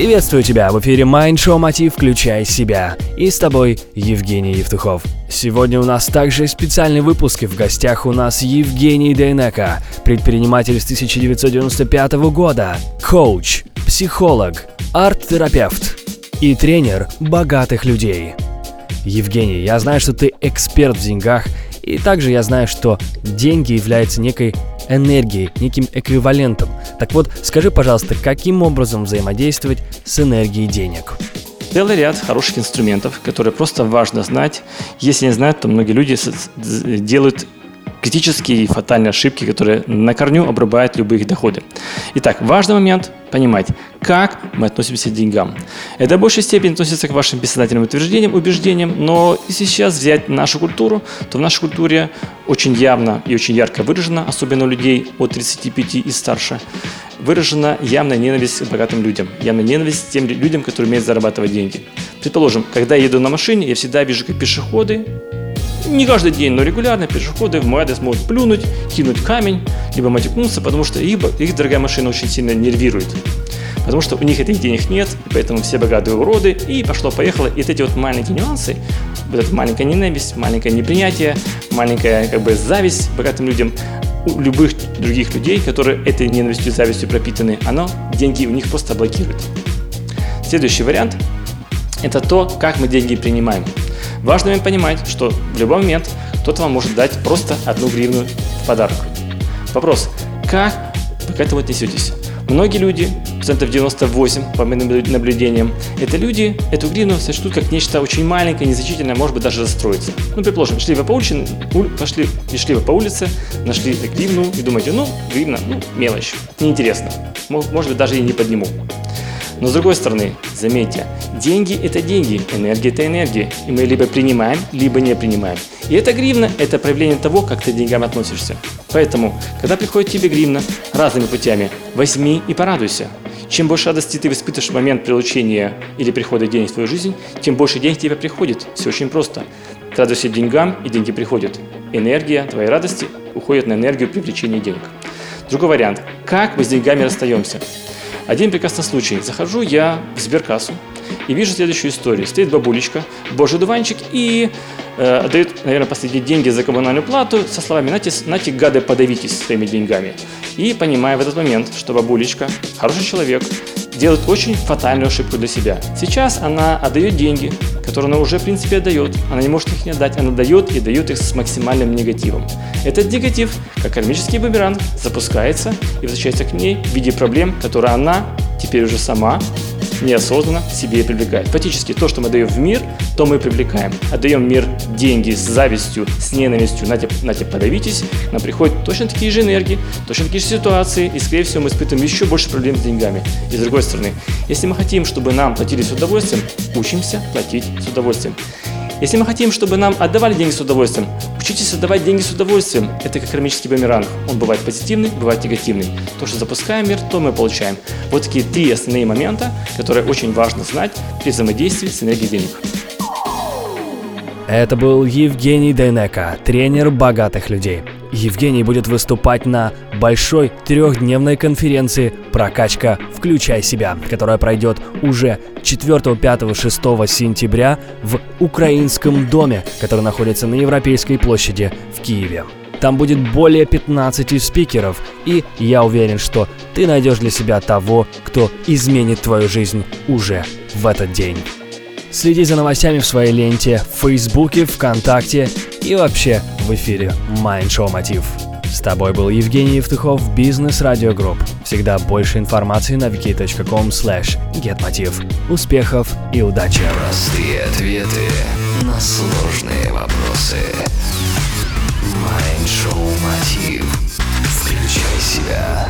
Приветствую тебя, в эфире Mind Show Мотив «Включай себя». И с тобой Евгений Евтухов. Сегодня у нас также специальный выпуск, и в гостях у нас Евгений Дейнека, предприниматель с 1995 года, коуч, психолог, арт-терапевт и тренер богатых людей. Евгений, я знаю, что ты эксперт в деньгах, и также я знаю, что деньги являются некой энергией, неким эквивалентом. Так вот, скажи, пожалуйста, каким образом взаимодействовать с энергией денег? Целый ряд хороших инструментов, которые просто важно знать. Если не знают, то многие люди делают критические и фатальные ошибки, которые на корню обрубают любые их доходы. Итак, важный момент понимать, как мы относимся к деньгам. Это в большей степени относится к вашим бессознательным утверждениям, убеждениям, но если сейчас взять нашу культуру, то в нашей культуре очень явно и очень ярко выражена, особенно у людей от 35 и старше, выражена явная ненависть к богатым людям, явная ненависть к тем людям, которые умеют зарабатывать деньги. Предположим, когда я еду на машине, я всегда вижу, как пешеходы не каждый день, но регулярно пешеходы в мой адрес могут плюнуть, кинуть камень, либо матюкнуться, потому что их, их дорогая машина очень сильно нервирует. Потому что у них этих денег нет, поэтому все богатые уроды, и пошло-поехало. И вот эти вот маленькие нюансы, вот эта маленькая ненависть, маленькое непринятие, маленькая как бы зависть богатым людям, у любых других людей, которые этой ненавистью и завистью пропитаны, оно деньги у них просто блокирует. Следующий вариант – это то, как мы деньги принимаем. Важно понимать, что в любой момент кто-то вам может дать просто одну гривну в подарок. Вопрос, как вы к этому отнесетесь? Многие люди, процентов 98 по моим наблюдениям, это люди эту гривну сочтут как нечто очень маленькое, незначительное, может быть даже расстроиться. Ну, предположим, шли вы по улице, пошли, и шли вы по улице, нашли гривну и думаете, ну, гривна, ну, мелочь, неинтересно, может быть даже и не подниму. Но с другой стороны, заметьте, деньги – это деньги, энергия – это энергия, и мы либо принимаем, либо не принимаем. И эта гривна – это проявление того, как ты к деньгам относишься. Поэтому, когда приходит тебе гривна радостными путями, возьми и порадуйся. Чем больше радости ты испытываешь в момент прилучения или прихода денег в твою жизнь, тем больше денег тебе приходит. Все очень просто. Ты радуйся деньгам, и деньги приходят. Энергия твоей радости уходит на энергию привлечения денег. Другой вариант. Как мы с деньгами расстаемся? Один прекрасный случай. Захожу я в сберкассу и вижу следующую историю. Стоит бабулечка, божий дуванчик и э, отдает, наверное, последние деньги за коммунальную плату со словами «Нате, нате гады, подавитесь своими деньгами». И понимая в этот момент, что бабулечка, хороший человек, делает очень фатальную ошибку для себя. Сейчас она отдает деньги, которые она уже, в принципе, отдает. Она не может их не отдать, она дает и дает их с максимальным негативом. Этот негатив, как кармический бумеранг, запускается и возвращается к ней в виде проблем, которые она теперь уже сама неосознанно себе привлекает. Фактически то, что мы даем в мир, то мы привлекаем. Отдаем в мир деньги с завистью, с ненавистью, на тебе, на тебе подавитесь, нам приходят точно такие же энергии, точно такие же ситуации, и, скорее всего, мы испытываем еще больше проблем с деньгами. И с другой стороны, если мы хотим, чтобы нам платили с удовольствием, учимся платить с удовольствием. Если мы хотим, чтобы нам отдавали деньги с удовольствием, учитесь отдавать деньги с удовольствием. Это как кармический бумеранг. Он бывает позитивный, бывает негативный. То, что запускаем мир, то мы получаем. Вот такие три основные момента, которые очень важно знать при взаимодействии с энергией денег. Это был Евгений Дейнека, тренер богатых людей. Евгений будет выступать на большой трехдневной конференции «Прокачка. Включай себя», которая пройдет уже 4, 5, 6 сентября в Украинском доме, который находится на Европейской площади в Киеве. Там будет более 15 спикеров, и я уверен, что ты найдешь для себя того, кто изменит твою жизнь уже в этот день. Следи за новостями в своей ленте в Фейсбуке, ВКонтакте и вообще в эфире Mind Show Мотив. С тобой был Евгений Евтухов, Бизнес Радио Групп. Всегда больше информации на wiki.com slash getmotiv. Успехов и удачи! Простые ответы на сложные вопросы. Mind Show Мотив. Включай себя.